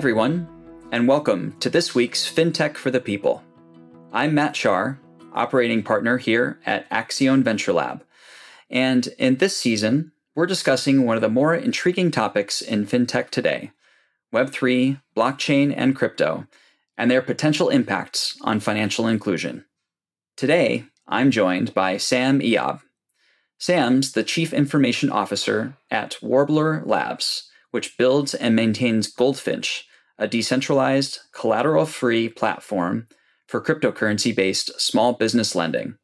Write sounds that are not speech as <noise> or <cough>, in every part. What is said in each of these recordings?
everyone, and welcome to this week's FinTech for the People. I'm Matt Schaar, operating partner here at Accion Venture Lab. And in this season, we're discussing one of the more intriguing topics in FinTech today Web3, blockchain, and crypto, and their potential impacts on financial inclusion. Today, I'm joined by Sam Eyob. Sam's the Chief Information Officer at Warbler Labs, which builds and maintains Goldfinch, a decentralized, collateral free platform for cryptocurrency based small business lending.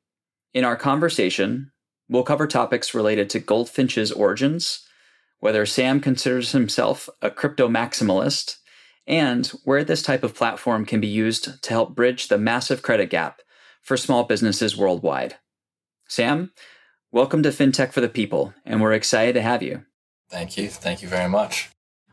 In our conversation, we'll cover topics related to Goldfinch's origins, whether Sam considers himself a crypto maximalist, and where this type of platform can be used to help bridge the massive credit gap for small businesses worldwide. Sam, welcome to FinTech for the People, and we're excited to have you. Thank you. Thank you very much.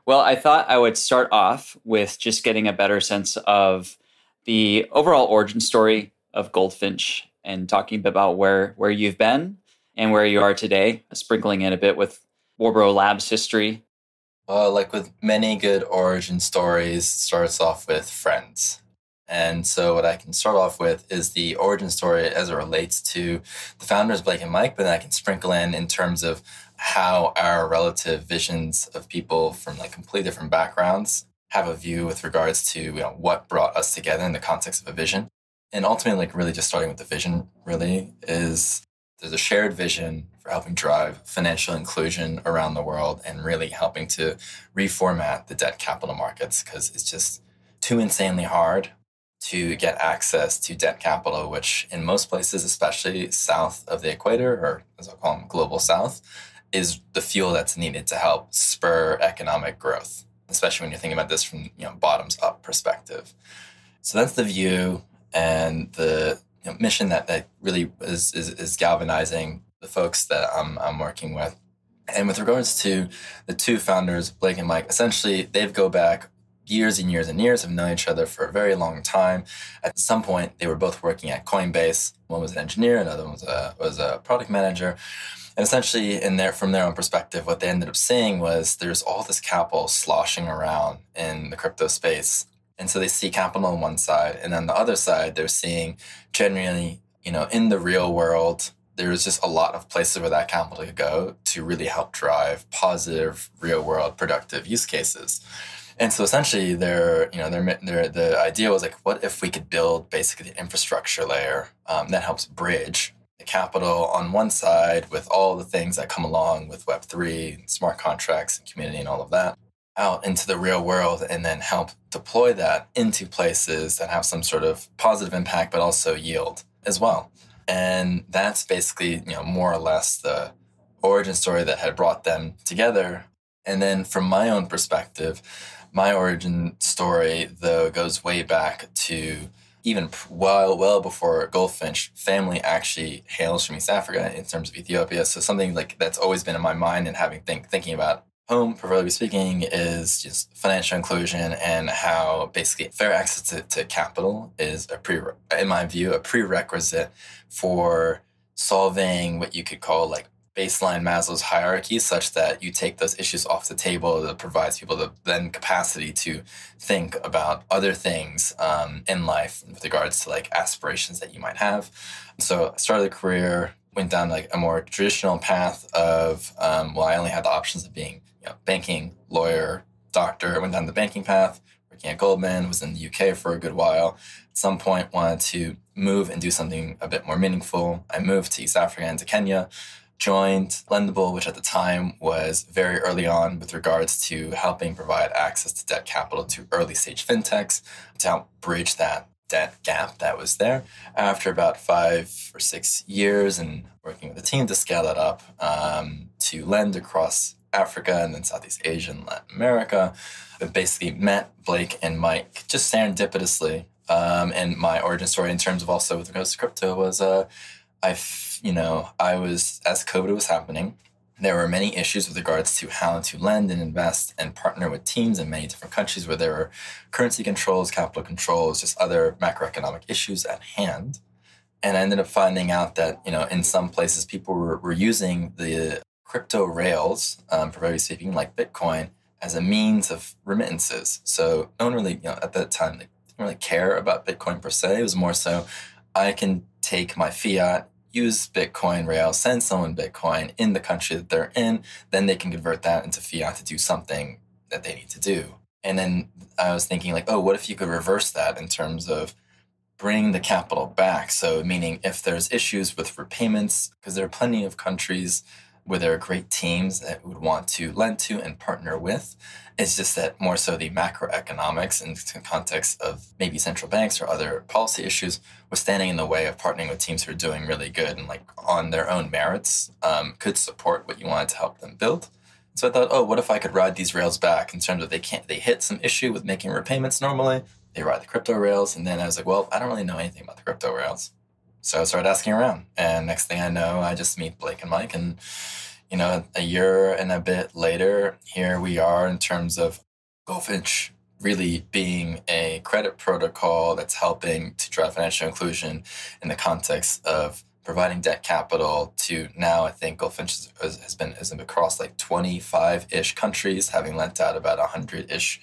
Well, I thought I would start off with just getting a better sense of the overall origin story of Goldfinch and talking about where where you've been and where you are today, sprinkling in a bit with Warbler Labs history. Well, like with many good origin stories, starts off with friends. And so, what I can start off with is the origin story as it relates to the founders, Blake and Mike, but then I can sprinkle in in terms of how our relative visions of people from like completely different backgrounds have a view with regards to you know, what brought us together in the context of a vision. And ultimately, like really just starting with the vision, really is there's a shared vision for helping drive financial inclusion around the world and really helping to reformat the debt capital markets because it's just too insanely hard to get access to debt capital, which in most places, especially south of the equator, or as I call them, global south, is the fuel that's needed to help spur economic growth, especially when you're thinking about this from you know bottoms up perspective. So that's the view and the you know, mission that, that really is, is, is galvanizing the folks that I'm, I'm working with. And with regards to the two founders, Blake and Mike, essentially they've go back years and years and years, have known each other for a very long time. At some point, they were both working at Coinbase. One was an engineer, another one was a, was a product manager. And essentially, in their from their own perspective, what they ended up seeing was there's all this capital sloshing around in the crypto space. And so they see capital on one side, and then the other side, they're seeing generally, you know, in the real world, there's just a lot of places where that capital could go to really help drive positive, real world, productive use cases. And so essentially, their you know their, their the idea was like, what if we could build basically the infrastructure layer um, that helps bridge the capital on one side with all the things that come along with Web3, smart contracts, and community, and all of that, out into the real world and then help deploy that into places that have some sort of positive impact, but also yield as well. And that's basically, you know, more or less the origin story that had brought them together. And then from my own perspective, my origin story, though, goes way back to even well, well before Goldfinch, family actually hails from East Africa in terms of Ethiopia. So something like that's always been in my mind and having think thinking about home, proverbially speaking, is just financial inclusion and how basically fair access to, to capital is a pre, in my view, a prerequisite for solving what you could call like baseline Maslow's hierarchy such that you take those issues off the table that provides people the then capacity to think about other things um, in life with regards to like aspirations that you might have. So I started a career, went down like a more traditional path of, um, well, I only had the options of being you know, banking, lawyer, doctor. I went down the banking path, working at Goldman, was in the UK for a good while. At some point, wanted to move and do something a bit more meaningful. I moved to East Africa and to Kenya joined Lendable, which at the time was very early on with regards to helping provide access to debt capital to early stage fintechs to help bridge that debt gap that was there. After about five or six years and working with the team to scale that up um, to lend across Africa and then Southeast Asia and Latin America, I basically met Blake and Mike just serendipitously. Um, and my origin story in terms of also with regards to crypto was uh, I you know, I was, as COVID was happening, there were many issues with regards to how to lend and invest and partner with teams in many different countries where there were currency controls, capital controls, just other macroeconomic issues at hand. And I ended up finding out that, you know, in some places people were, were using the crypto rails, um, speaking, like Bitcoin, as a means of remittances. So no one really, you know, at that time, they didn't really care about Bitcoin per se. It was more so I can take my fiat, use Bitcoin Rails, send someone Bitcoin in the country that they're in, then they can convert that into fiat to do something that they need to do. And then I was thinking, like, oh, what if you could reverse that in terms of bring the capital back? So, meaning if there's issues with repayments, because there are plenty of countries where there are great teams that would want to lend to and partner with. It's just that more so the macroeconomics the context of maybe central banks or other policy issues was standing in the way of partnering with teams who are doing really good and like on their own merits um, could support what you wanted to help them build. So I thought, oh, what if I could ride these rails back in terms of they can't they hit some issue with making repayments normally. They ride the crypto rails, and then I was like, well, I don't really know anything about the crypto rails. So I started asking around. And next thing I know, I just meet Blake and Mike. And, you know, a year and a bit later, here we are in terms of Goldfinch really being a credit protocol that's helping to drive financial inclusion in the context of providing debt capital to now I think Goldfinch has, been been across like 25 ish countries, having lent out about 100 ish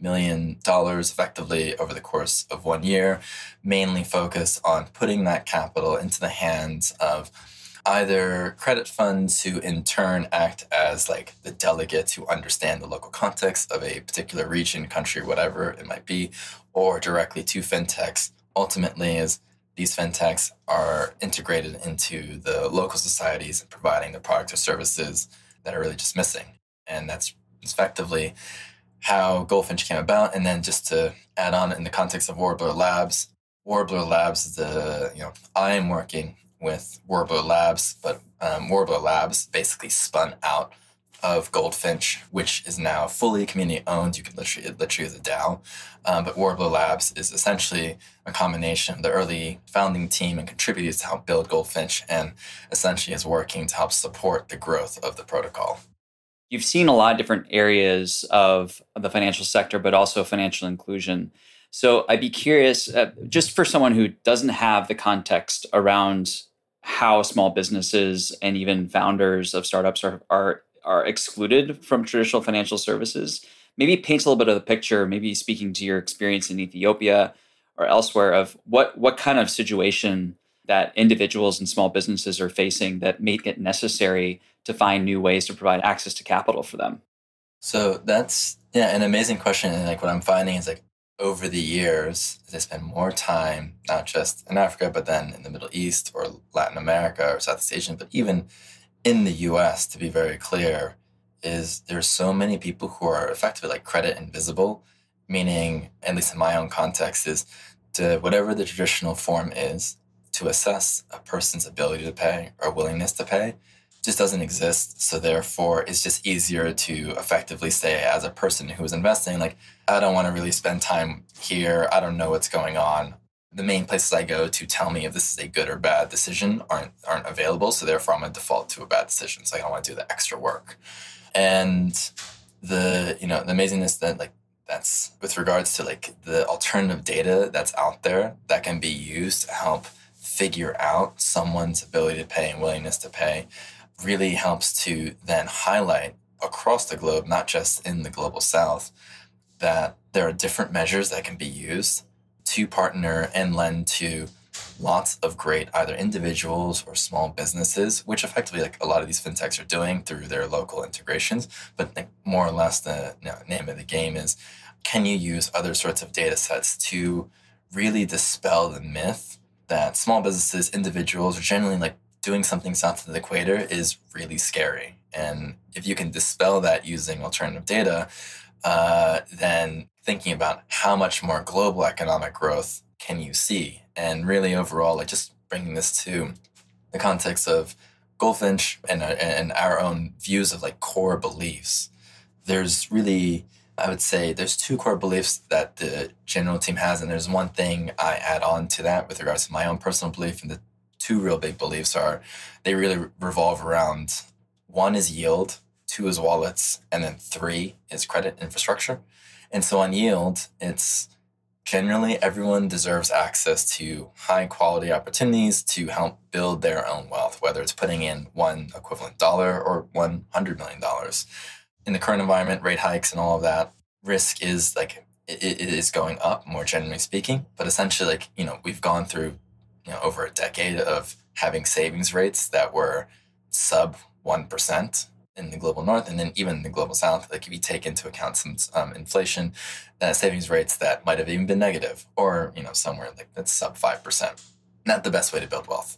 million dollars effectively over the course of one year, mainly focused on putting that capital into the hands of either credit funds who in turn act as like the delegates who understand the local context of a particular region, country, whatever it might be, or directly to fintechs. Ultimately, as these fintechs are integrated into the local societies and providing the products or services that are really just missing. And that's effectively how Goldfinch came about. And then just to add on in the context of Warbler Labs, Warbler Labs is the, you know, I am working with Warbler Labs, but um, Warbler Labs basically spun out of Goldfinch, which is now fully community owned. You can literally, it literally is a DAO. Um, but Warbler Labs is essentially a combination of the early founding team and contributors to help build Goldfinch and essentially is working to help support the growth of the protocol you've seen a lot of different areas of the financial sector, but also financial inclusion. So I'd be curious, uh, just for someone who doesn't have the context around how small businesses and even founders of startups are are, are excluded from traditional financial services. Maybe paint a little bit of the picture. Maybe speaking to your experience in Ethiopia or elsewhere of what what kind of situation that individuals and small businesses are facing that make it necessary to find new ways to provide access to capital for them? So that's yeah, an amazing question. And like what I'm finding is like over the years, as I spend more time, not just in Africa, but then in the Middle East or Latin America or Southeast Asia, but even in the US, to be very clear, is there's so many people who are effectively like credit invisible, meaning, at least in my own context, is to whatever the traditional form is, to assess a person's ability to pay or willingness to pay just doesn't exist. So therefore, it's just easier to effectively say as a person who is investing, like, I don't want to really spend time here. I don't know what's going on. The main places I go to tell me if this is a good or bad decision aren't aren't available. So therefore, I'm gonna default to a bad decision. So I don't want to do the extra work. And the you know the amazingness that like that's with regards to like the alternative data that's out there that can be used to help figure out someone's ability to pay and willingness to pay really helps to then highlight across the globe, not just in the global south, that there are different measures that can be used to partner and lend to lots of great either individuals or small businesses, which effectively like a lot of these fintechs are doing through their local integrations. But like more or less the you know, name of the game is can you use other sorts of data sets to really dispel the myth that small businesses, individuals are generally like doing something south of the equator is really scary. And if you can dispel that using alternative data, uh, then thinking about how much more global economic growth can you see? And really, overall, like just bringing this to the context of Goldfinch and, uh, and our own views of like core beliefs. There's really, I would say, there's two core beliefs that the general team has, and there's one thing I add on to that with regards to my own personal belief, and the two real big beliefs are they really revolve around one is yield, two is wallets, and then three is credit infrastructure. And so on yield, it's generally everyone deserves access to high quality opportunities to help build their own wealth, whether it's putting in one equivalent dollar or $100 million. In the current environment, rate hikes and all of that, risk is like it, it is going up more generally speaking. But essentially, like you know, we've gone through you know over a decade of having savings rates that were sub one percent in the global north and then even in the global south. Like if you take into account some um, inflation uh, savings rates that might have even been negative or you know somewhere like that's sub 5% not the best way to build wealth.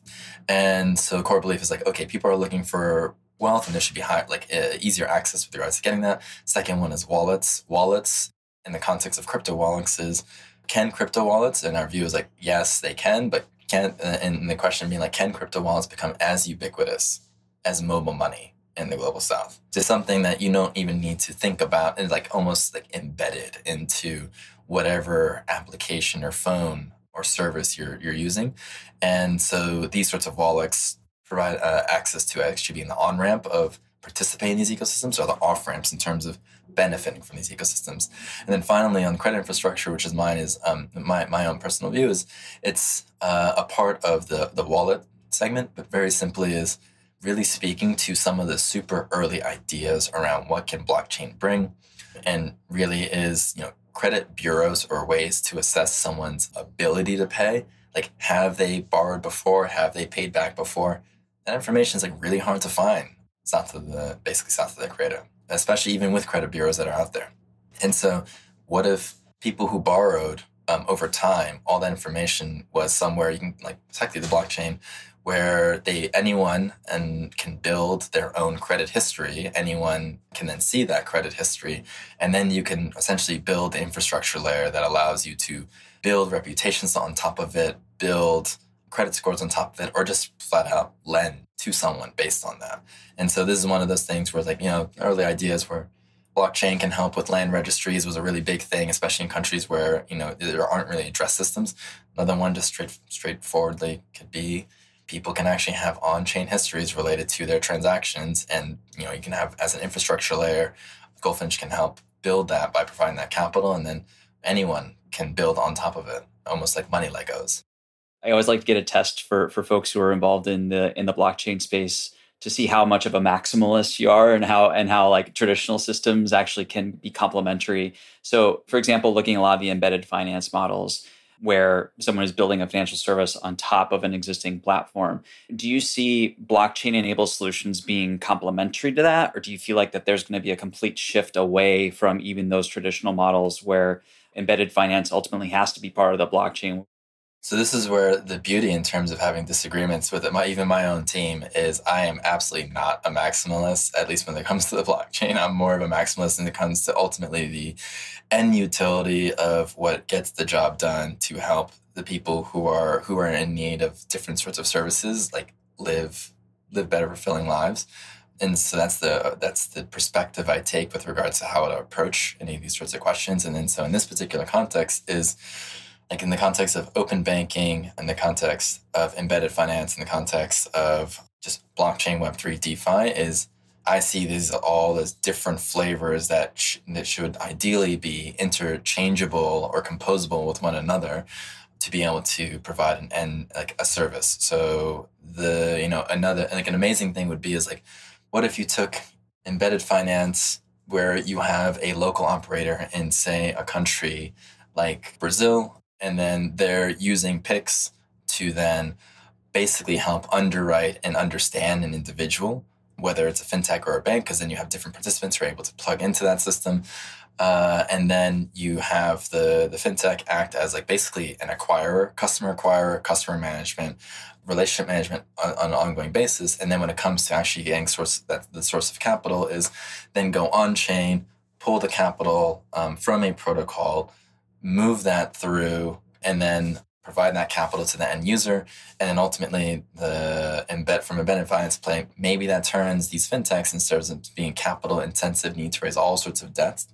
And so core belief is like okay people are looking for wealth and there should be high, like uh, easier access with regards to getting that. Second one is wallets. Wallets in the context of crypto wallets is can crypto wallets and our view is like yes they can but can uh, and the question being like can crypto wallets become as ubiquitous as mobile money in the global south? To something that you don't even need to think about and like almost like embedded into whatever application or phone or service you're you're using. And so these sorts of wallets provide uh, access to actually being the on ramp of participating in these ecosystems or the off ramps in terms of benefiting from these ecosystems. And then finally on credit infrastructure which is mine is um, my, my own personal view is it's uh, a part of the the wallet segment but very simply is really speaking to some of the super early ideas around what can blockchain bring and really is you know credit bureaus or ways to assess someone's ability to pay. Like have they borrowed before? Have they paid back before that information is like really hard to find south of the basically south of the creator especially even with credit bureaus that are out there. And so what if people who borrowed um, over time all that information was somewhere you can like technically the blockchain where they anyone and can build their own credit history anyone can then see that credit history and then you can essentially build the infrastructure layer that allows you to build reputations on top of it build credit scores on top of it or just flat out lend to someone based on that. And so this is one of those things where like you know early ideas where blockchain can help with land registries was a really big thing especially in countries where you know there aren't really address systems. Another one just straight straightforwardly could be people can actually have on-chain histories related to their transactions and you know you can have as an infrastructure layer goldfinch can help build that by providing that capital and then anyone can build on top of it almost like money legos i always like to get a test for for folks who are involved in the in the blockchain space to see how much of a maximalist you are and how and how like traditional systems actually can be complementary so for example looking a lot of the embedded finance models where someone is building a financial service on top of an existing platform. Do you see blockchain enabled solutions being complementary to that? Or do you feel like that there's going to be a complete shift away from even those traditional models where embedded finance ultimately has to be part of the blockchain? So this is where the beauty in terms of having disagreements with it, my, even my own team is I am absolutely not a maximalist, at least when it comes to the <laughs> blockchain. I'm more of a maximalist when it comes to ultimately the end utility of what gets the job done to help the people who are who are in need of different sorts of services, like live live better fulfilling lives. And so that's the that's the perspective I take with regards to how to approach any of these sorts of questions. And then so in this particular context is like in the context of open banking, in the context of embedded finance, in the context of just blockchain Web3 DeFi, is I see these all as different flavors that, sh- that should ideally be interchangeable or composable with one another to be able to provide an end like a service. So the you know another like an amazing thing would be is like what if you took embedded finance where you have a local operator in say a country like Brazil and then they're using Pix to then basically help underwrite and understand an individual, whether it's a fintech or a bank, because then you have different participants who are able to plug into that system. Uh, and then you have the the fintech act as like basically an acquirer, customer acquirer, customer management, relationship management on, on, an ongoing basis. And then when it comes to actually getting source that the source of capital is then go on chain, pull the capital um, from a protocol, move that through, and then provide that capital to the end user. And then ultimately, the embed from embedded finance play, maybe that turns these fintechs instead of being capital intensive, need to raise all sorts of debts,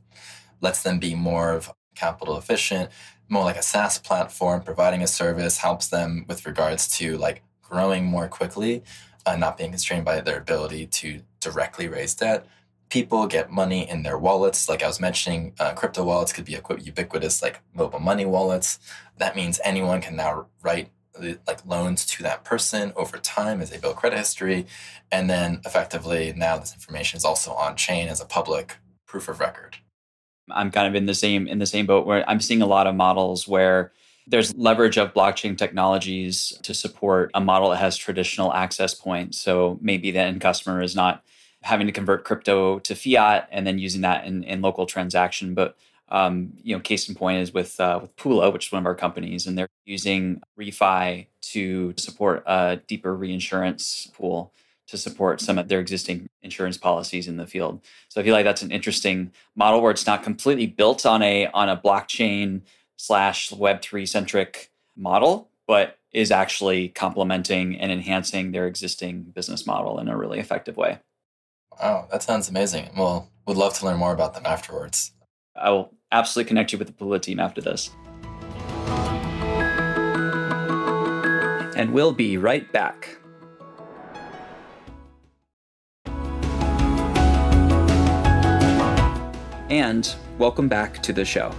lets them be more of capital efficient, more like a SaaS platform, providing a service, helps them with regards to like growing more quickly, uh, not being constrained by their ability to directly raise debt people get money in their wallets. Like I was mentioning, uh, crypto wallets could be ubiquitous, like mobile money wallets. That means anyone can now write like loans to that person over time as they build credit history, and then effectively now this information is also on chain as a public proof of record. I'm kind of in the same in the same boat where I'm seeing a lot of models where there's leverage of blockchain technologies to support a model that has traditional access points. So maybe the end customer is not having to convert crypto to fiat and then using that in, in local transaction. But um, you know, case in point is with uh, with Pula, which is one of our companies, and they're using ReFi to support a deeper reinsurance pool to support some of their existing insurance policies in the field. So I feel like that's an interesting model where it's not completely built on a on a blockchain slash Web three centric model, but is actually complementing and enhancing their existing business model in a really effective way. Wow, that sounds amazing. Well, would love to learn more about them afterwards. I will absolutely connect you with the Pula team after this. And we'll be right back. And welcome back to the show.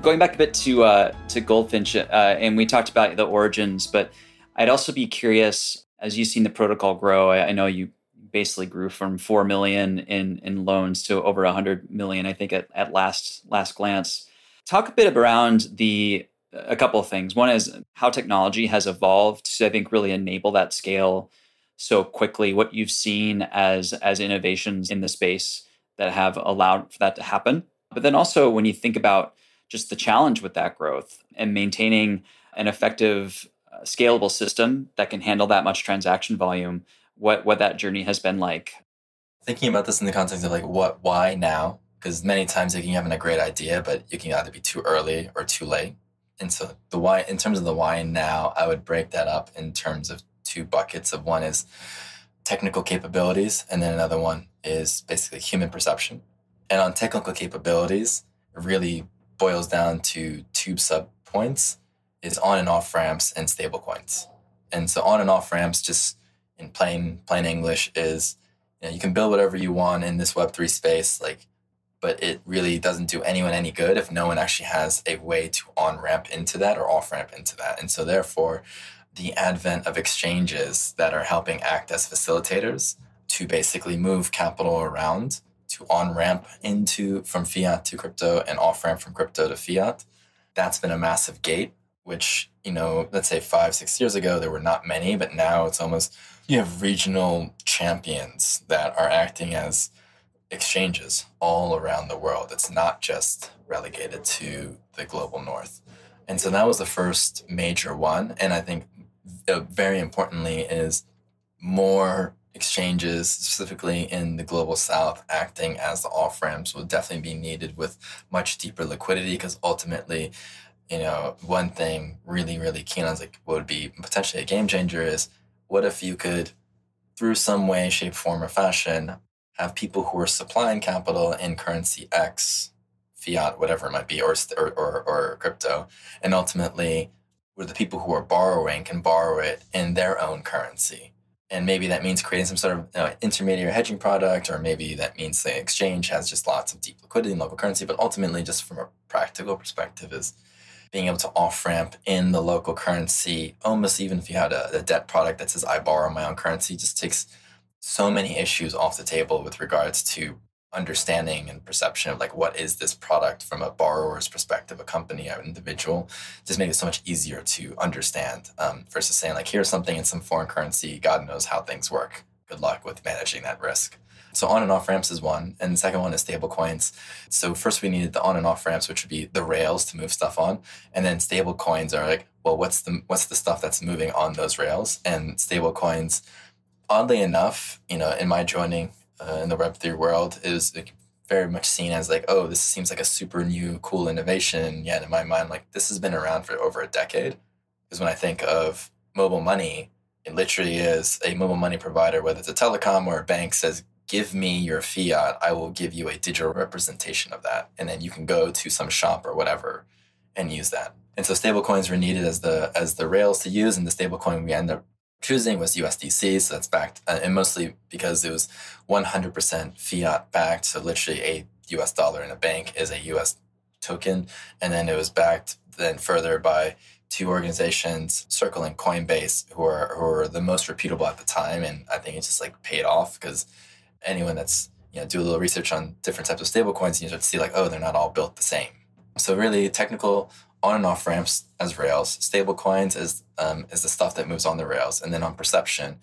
Going back a bit to uh, to Goldfinch, uh, and we talked about the origins, but I'd also be curious as you've seen the protocol grow. I, I know you basically grew from four million in in loans to over a hundred million. I think at, at last last glance. Talk a bit around the a couple of things. One is how technology has evolved to I think really enable that scale so quickly. What you've seen as as innovations in the space that have allowed for that to happen. But then also when you think about just the challenge with that growth and maintaining an effective uh, scalable system that can handle that much transaction volume what what that journey has been like. Thinking about this in the context of like what why now? Because many times you can have a great idea, but you can either be too early or too late. And so the why in terms of the why now, I would break that up in terms of two buckets of one is technical capabilities and then another one is basically human perception. And on technical capabilities, it really boils down to two sub points is on and off ramps and stablecoins. And so on and off ramps just in plain plain English is you, know, you can build whatever you want in this Web three space, like, but it really doesn't do anyone any good if no one actually has a way to on ramp into that or off ramp into that. And so therefore, the advent of exchanges that are helping act as facilitators to basically move capital around to on ramp into from fiat to crypto and off ramp from crypto to fiat. That's been a massive gate, which, you know, let's say five, six years ago, there were not many, but now it's almost you have regional champions that are acting as exchanges all around the world. It's not just relegated to the global north. And so that was the first major one. And I think uh, very importantly is more exchanges, specifically in the global south, acting as the off ramps will definitely be needed with much deeper liquidity because ultimately, you know, one thing really, really keen on like would be potentially a game changer is what if you could, through some way, shape, form, or fashion, have people who are supplying capital in currency X, fiat, whatever it might be, or, or, or, crypto, and ultimately, where the people who are borrowing can borrow it in their own currency. And maybe that means creating some sort of you know, intermediary hedging product, or maybe that means the exchange has just lots of deep liquidity in local currency. But ultimately, just from a practical perspective, is being able to off ramp in the local currency, almost even if you had a, a, debt product that says, I borrow my own currency, just takes so many issues off the table with regards to understanding and perception of like what is this product from a borrower's perspective, a company, an individual, just makes it so much easier to understand um, versus saying like here's something in some foreign currency, God knows how things work. Good luck with managing that risk. So on and off ramps is one, and the second one is stable coins. So first we needed the on and off ramps, which would be the rails to move stuff on, and then stable coins are like, well, what's the what's the stuff that's moving on those rails? And stable coins, oddly enough, you know, in my joining uh, in the Web three world, is very much seen as like, oh, this seems like a super new, cool innovation. Yet in my mind, like this has been around for over a decade. Because when I think of mobile money, it literally is a mobile money provider, whether it's a telecom or a bank, says give me your fiat, I will give you a digital representation of that. And then you can go to some shop or whatever and use that. And so stablecoins were needed as the as the rails to use, and the stablecoin we ended up choosing was USDC. So that's backed, uh, and mostly because it was 100% fiat backed. So literally a US dollar in a bank is a US token, and then it was backed then further by two organizations, Circle and Coinbase, who are who are the most reputable at the time, and I think it just like paid off because anyone that's you know, do a little research on different types of stable coins and you start to see like, oh, they're not all built the same. So really technical on and off ramps as rails, stable coins as um, is the stuff that moves on the rails. And then on perception,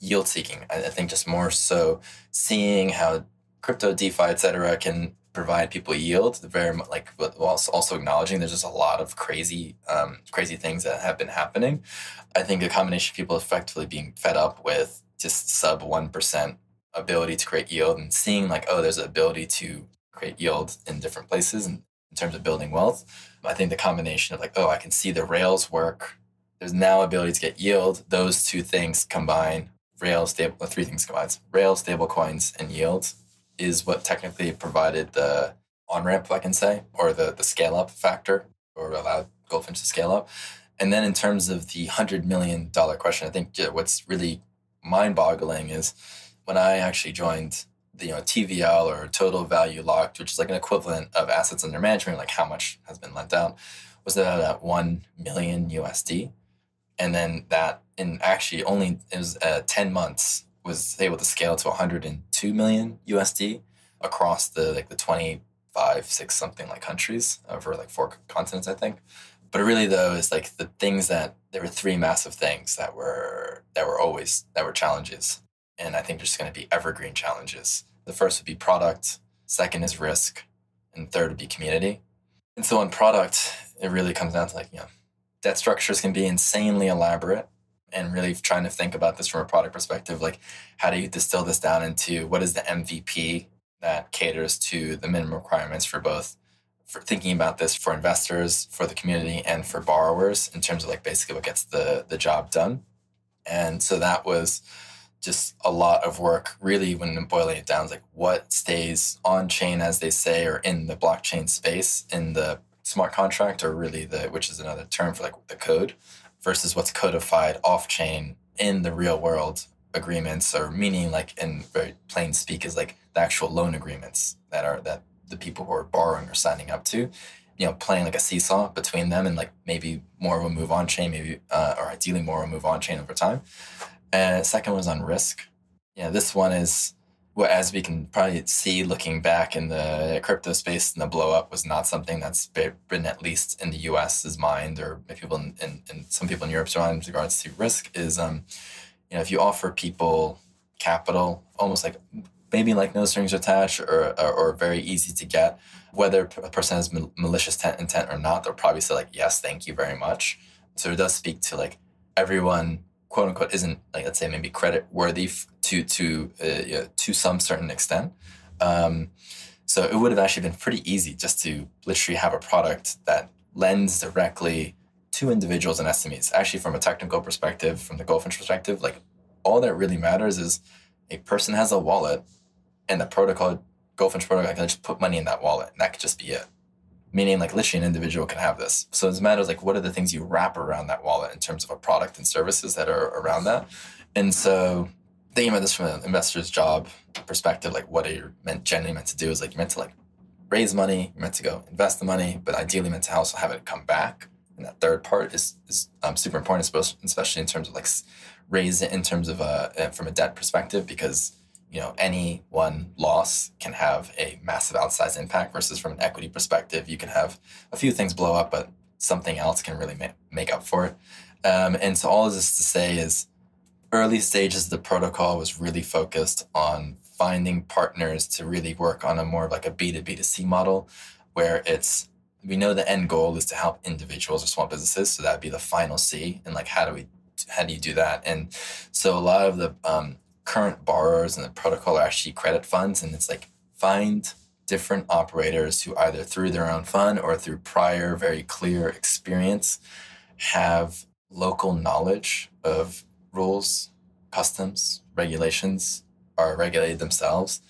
yield seeking. I, I think just more so seeing how crypto, DeFi, et cetera, can provide people yield. Very much like, while also acknowledging there's just a lot of crazy, um, crazy things that have been happening. I think a combination of people effectively being fed up with just sub one percent ability to create yield and seeing like, oh, there's an ability to create yield in different places and in terms of building wealth. I think the combination of like, oh, I can see the rails work. There's now ability to get yield. Those two things combine, rails, stable, three things combined, rails, stable coins, and yield is what technically provided the on ramp, I can say, or the, the scale up factor, or allowed Goldfinch to scale up. And then in terms of the $100 million question, I think what's really mind boggling is when I actually joined the you know TVL or total value locked, which is like an equivalent of assets under management, like how much has been lent out, was at one million USD, and then that in actually only it was uh, ten months was able to scale to 102 million USD across the like the 25 six something like countries over like four continents I think. But really though is like the things that there were three massive things that were that were always that were challenges and I think there's going to be evergreen challenges. The first would be product, second is risk, and third would be community. And so on product, it really comes down to like, you know, debt structures can be insanely elaborate and really trying to think about this from a product perspective like how do you distill this down into what is the mvp that caters to the minimum requirements for both for thinking about this for investors for the community and for borrowers in terms of like basically what gets the the job done? And so that was just a lot of work really when boiling it down like what stays on chain as they say or in the blockchain space in the smart contract or really the which is another term for like the code versus what's codified off chain in the real world agreements or meaning like in very plain speak is like the actual loan agreements that are that the people who are borrowing are signing up to you know playing like a seesaw between them and like maybe more will move on chain maybe uh, or ideally more will move on chain over time and second was on risk. Yeah, this one is as we can probably see looking back in the crypto space and the blow up was not something that's been at least in the US's mind or people in, in, in some people in Europe's mind with regards to risk is um, you know, if you offer people capital, almost like maybe like no strings attached or, or, or very easy to get, whether a person has malicious intent or not, they'll probably say like, yes, thank you very much. So it does speak to like everyone quote unquote isn't like let's say maybe credit worthy f- to to uh, to some certain extent. Um, so it would have actually been pretty easy just to literally have a product that lends directly to individuals and SMEs. Actually, from a technical perspective, from the Goldfinch perspective, like all that really matters is a person has a wallet and the protocol, Goldfinch protocol, can just put money in that wallet, and that could just be it meaning like literally an individual can have this. So it's a matter of like what are the things you wrap around that wallet in terms of a product and services that are around that. And so thinking about this from an investor's job perspective, like what are you meant generally meant to do is like you're meant to like raise money, you're meant to go invest the money, but ideally meant to also have it come back. And that third part is is um, super important, especially in terms of like raise it in terms of uh, from a debt perspective, because you know any one loss can have a massive outsized impact versus from an equity perspective you can have a few things blow up but something else can really ma- make up for it. Um, and so all of this to say is early stages of the protocol was really focused on finding partners to really work on a more like a b2b to c model where it's we know the end goal is to help individuals or small businesses. So that'd be the final c and like how do we how do you do that? And so a lot of the um, current borrowers in the protocol are actually credit funds. And it's like find different operators who either through their own fund or through prior very clear experience have local knowledge of rules, customs, regulations, are regulated themselves,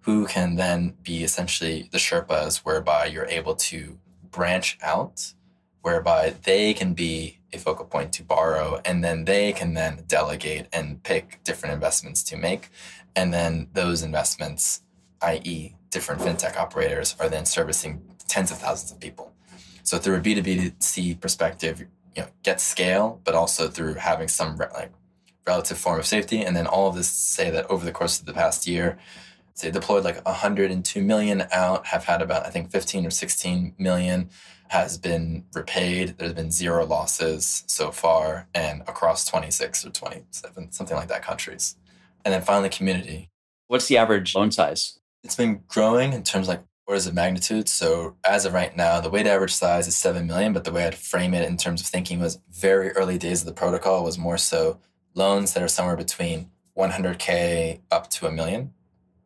who can then be essentially the Sherpas, whereby you're able to branch out, whereby they can be a focal point to borrow and then they can then delegate and pick different investments to make. And then those investments i.e different fintech operators are then servicing tens of thousands of people. So through a b2b2c perspective you know get scale but also through having some like relative form of safety. And then all of this say that over the course of the past year they deployed like 102 million out, have had about, I think, 15 or 16 million has been repaid. There's been zero losses so far, and across 26 or 27, something like that, countries. And then finally, community. What's the average loan size? It's been growing in terms of like orders of magnitude. So as of right now, the weighted average size is 7 million, but the way I'd frame it in terms of thinking was very early days of the protocol was more so loans that are somewhere between 100K up to a million.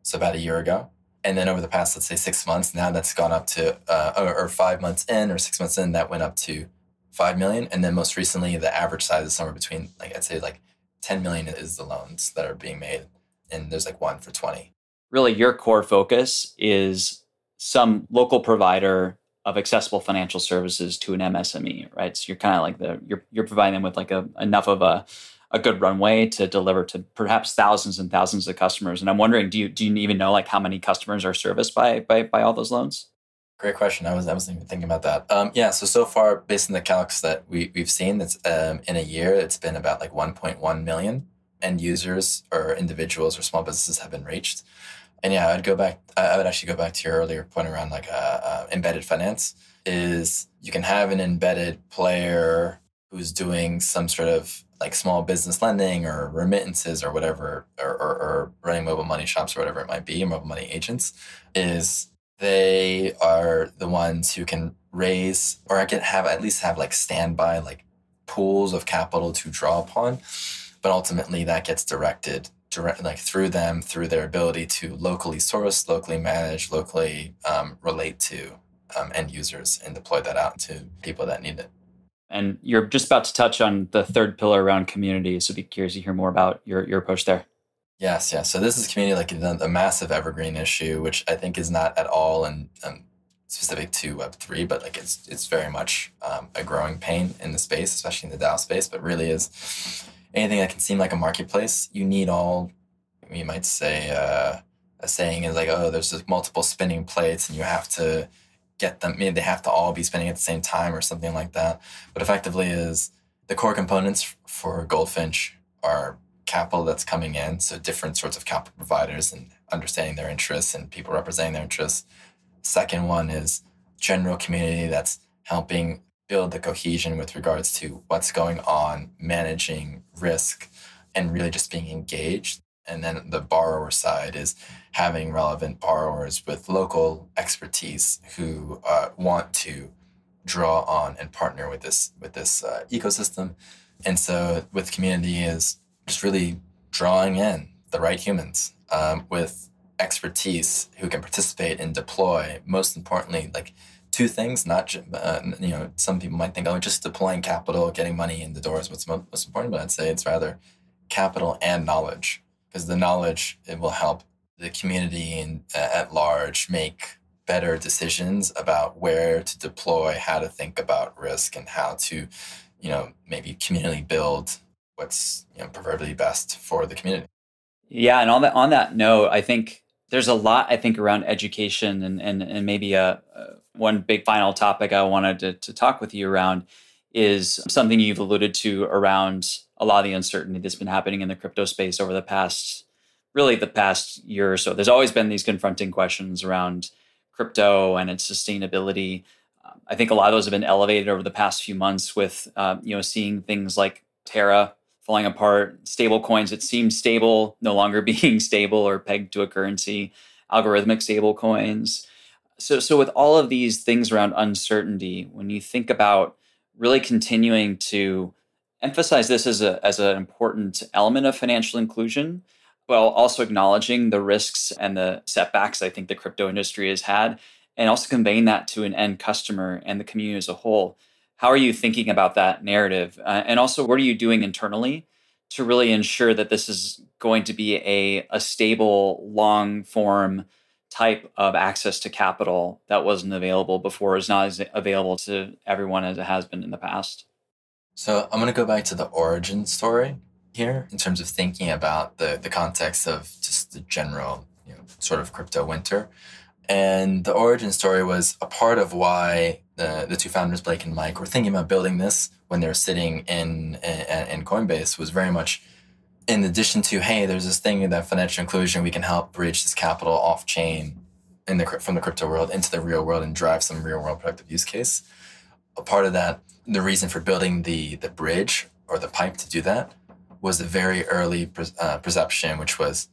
So about a year ago. And then over the past, let's say six months, now that's gone up to, uh, or, or five months in or six months in, that went up to 5 million. And then most recently, the average size is somewhere between, like, I'd say like 10 million is the loans that are being made. And there's like one for 20. Really, your core focus is some local provider of accessible financial services to an MSME, right? So you're kind of like the you're you're providing them with like a enough of a a good runway to deliver to perhaps thousands and thousands of customers. And I'm wondering, do you do you even know like how many customers are serviced by by by all those loans? Great question. I was I was even thinking about that. Um, yeah. So so far, based on the calcs that we we've seen, that's um, in a year, it's been about like 1.1 million end users or individuals or small businesses have been reached. And yeah, I'd go back. I would actually go back to your earlier point around like uh, uh, embedded finance. Is you can have an embedded player who's doing some sort of like small business lending or remittances or whatever, or, or, or running mobile money shops or whatever it might be, mobile money agents, is they are the ones who can raise or I can have at least have like standby like pools of capital to draw upon. But ultimately that gets directed direct like through them through their ability to locally source, locally manage, locally um, relate to um, end users and deploy that out to people that need it. And you're just about to touch on the third pillar around community. So be curious to hear more about your, your approach there. Yes, yes. So this is community like a, a massive evergreen issue, which I think is not at all and um, specific to Web three, but like it's it's very much um, a growing pain in the space, especially in the DAO space. But really is anything that can seem like a marketplace. You need all. You might say uh, a saying is like, oh, there's multiple spinning plates, and you have to get them. Maybe they have to all be spinning at the same time or something like that. But effectively, is the core components for Goldfinch are capital that's coming in, so different sorts of capital providers and understanding their interests and people representing their interests. Second one is general community that's helping build the cohesion with regards to what's going on, managing risk, and really just being engaged. And then the borrower side is having relevant borrowers with local expertise who uh, want to draw on and partner with this with this uh, ecosystem. And so with community is just really drawing in the right humans um, with expertise who can participate and deploy. Most importantly, like two things. Not uh, you know some people might think oh just deploying capital, getting money in the door is what's most important, but I'd say it's rather capital and knowledge because the knowledge it will help the community and, uh, at large make better decisions about where to deploy, how to think about risk, and how to, you know, maybe community build what's you know best for the community. Yeah, and on that on that note, I think there's a lot I think around education and and and maybe a, a one big final topic I wanted to, to talk with you around is something you've alluded to around a lot of the uncertainty that's been happening in the crypto space over the past really the past year or so. There's always been these confronting questions around crypto and its sustainability. Um, I think a lot of those have been elevated over the past few months with uh, you know seeing things like Terra falling apart, stable coins that seem stable no longer <laughs> being stable or pegged to a currency, algorithmic stable coins. So so with all of these things around uncertainty, when you think about really continuing to emphasize this as a as an important element of financial inclusion, while also acknowledging the risks and the setbacks I think the crypto industry has had, and also conveying that to an end customer and the community as a whole. How are you thinking about that narrative? Uh, and also, what are you doing internally to really ensure that this is going to be a, a stable, long form type of access to capital that wasn't available before is not as available to everyone as it has been in the past? So I'm going to go back to the origin story here in terms of thinking about the, the context of just the general, you know, sort of crypto winter. And the origin story was a part of why the, the two founders, Blake and Mike, were thinking about building this when they were sitting in, in, in Coinbase was very much in addition to, hey, there's this thing that financial inclusion, we can help bridge this capital off chain in the from the crypto world into the real world and drive some real world productive use case. A part of that, the reason for building the the bridge or the pipe to do that was a very early uh, perception, which was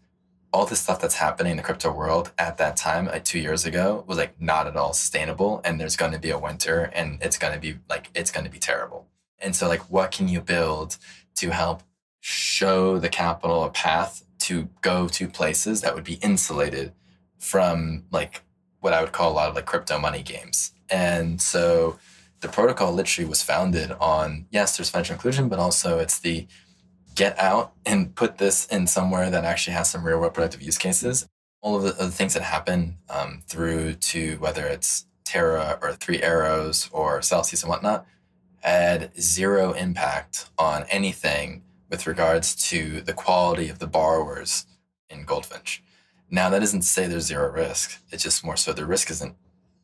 all this stuff that's happening in the crypto world at that time, like two years ago, was like not at all sustainable. And there's going to be a winter and it's going to be like, it's going to be terrible. And so, like, what can you build to help show the capital a path to go to places that would be insulated from like what I would call a lot of like crypto money games? And so, the protocol literally was founded on yes, there's financial inclusion, but also it's the get out and put this in somewhere that actually has some real world productive use cases. All of the, the things that happen um, through to whether it's Terra or Three Arrows or Celsius and whatnot had zero impact on anything with regards to the quality of the borrowers in Goldfinch. Now, that isn't to say there's zero risk. It's just more so the risk isn't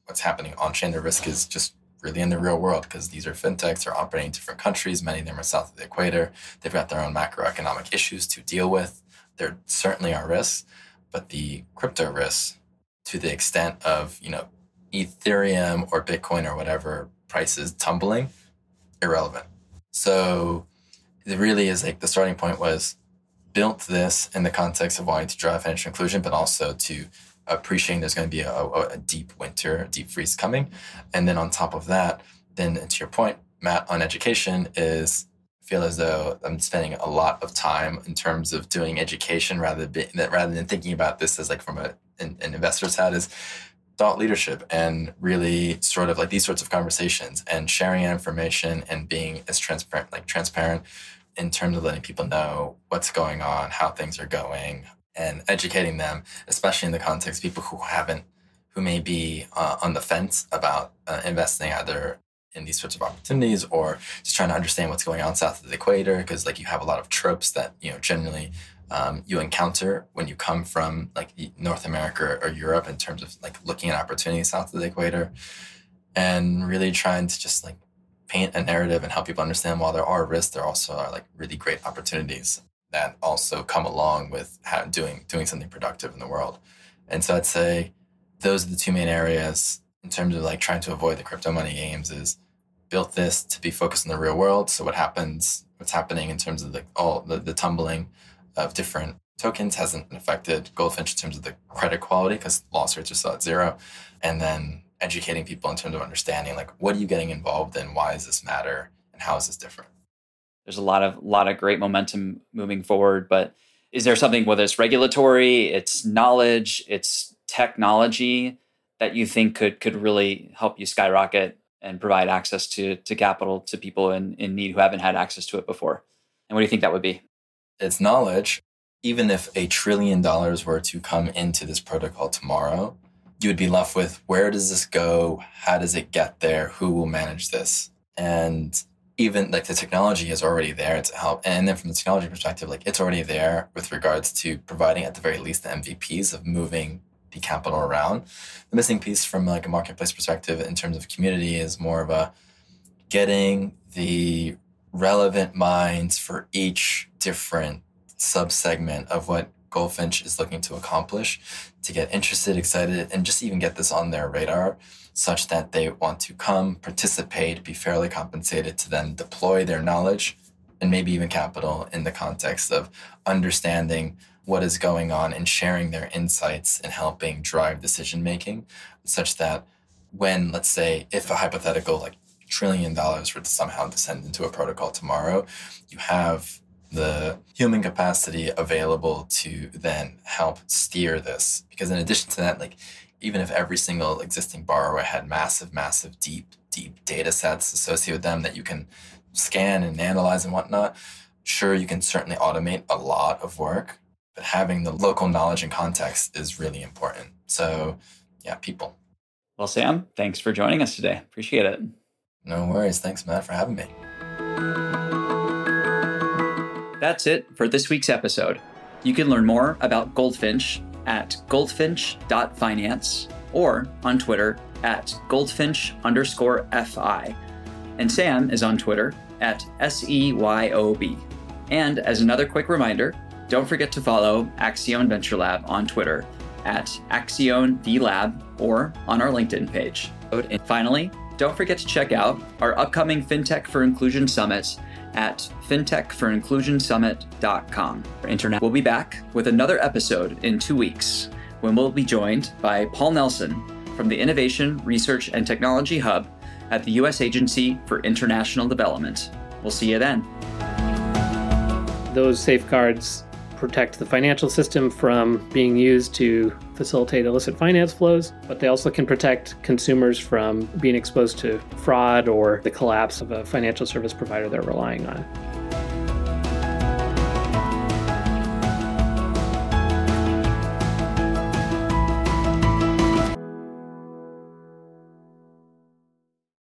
what's happening on chain. The risk is just really in the real world because these are fintechs, they're operating in different countries. Many of them are south of the equator. They've got their own macroeconomic issues to deal with. There certainly are risks, but the crypto risks, to the extent of, you know, Ethereum or Bitcoin or whatever prices tumbling, irrelevant. So it really is like the starting point was built this in the context of wanting to drive financial inclusion, but also to appreciating there's going to be a, a, a deep winter, a deep freeze coming. And then on top of that, then to your point, Matt, on education is feel as though I'm spending a lot of time in terms of doing education rather than rather than thinking about this as like from a, an, an investor's hat is thought leadership and really sort of like these sorts of conversations and sharing information and being as transparent like transparent in terms of letting people know what's going on, how things are going, and educating them, especially in the context people who haven't, who may be uh, on the fence about uh, investing either in these sorts of opportunities or just trying to understand what's going on south of the equator because like you have a lot of tropes that you know generally um, you encounter when you come from like north america or europe in terms of like looking at opportunities south of the equator and really trying to just like paint a narrative and help people understand while there are risks there also are like really great opportunities that also come along with doing doing something productive in the world. And so I'd say those are the two main areas in terms of like trying to avoid the crypto money games is built this to be focused on the real world. So what happens, what's happening in terms of the all the, the tumbling of different tokens hasn't affected Goldfinch in terms of the credit quality because loss rates are still at zero. And then educating people in terms of understanding like what are you getting involved in, why does this matter, and how is this different? There's a lot of lot of great momentum moving forward. But is there something whether it's regulatory, it's knowledge, it's technology that you think could could really help you skyrocket and provide access to to capital to people in, in need who haven't had access to it before? And what do you think that would be? It's knowledge. Even if a trillion dollars were to come into this protocol tomorrow, you would be left with where does this go? How does it get there? Who will manage this? And even like the technology is already there to help. And then from the technology perspective, like it's already there with regards to providing at the very least the MVPs of moving the capital around. The missing piece from like a marketplace perspective in terms of community is more of a getting the relevant minds for each different subsegment of what Goldfinch is looking to accomplish to get interested, excited, and just even get this on their radar such that they want to come, participate, be fairly compensated to then deploy their knowledge and maybe even capital in the context of understanding what is going on and sharing their insights and helping drive decision making such that when let's say if a hypothetical like trillion dollars were to somehow descend into a protocol tomorrow you have the human capacity available to then help steer this because in addition to that like even if every single existing borrower had massive, massive, deep, deep data sets associated with them that you can scan and analyze and whatnot, sure, you can certainly automate a lot of work, but having the local knowledge and context is really important. So, yeah, people. Well, Sam, thanks for joining us today. Appreciate it. No worries. Thanks, Matt, for having me. That's it for this week's episode. You can learn more about Goldfinch at goldfinch.finance or on Twitter at goldfinch underscore FI. And Sam is on Twitter at SEYOB. And as another quick reminder, don't forget to follow Accion Venture Lab on Twitter at Accion VLab or on our LinkedIn page. And finally, don't forget to check out our upcoming FinTech for Inclusion Summit at fintechforinclusionsummit.com. Internet We'll be back with another episode in two weeks when we'll be joined by Paul Nelson from the Innovation, Research, and Technology Hub at the U.S. Agency for International Development. We'll see you then. Those safeguards protect the financial system from being used to facilitate illicit finance flows, but they also can protect consumers from being exposed to fraud or the collapse of a financial service provider they're relying on.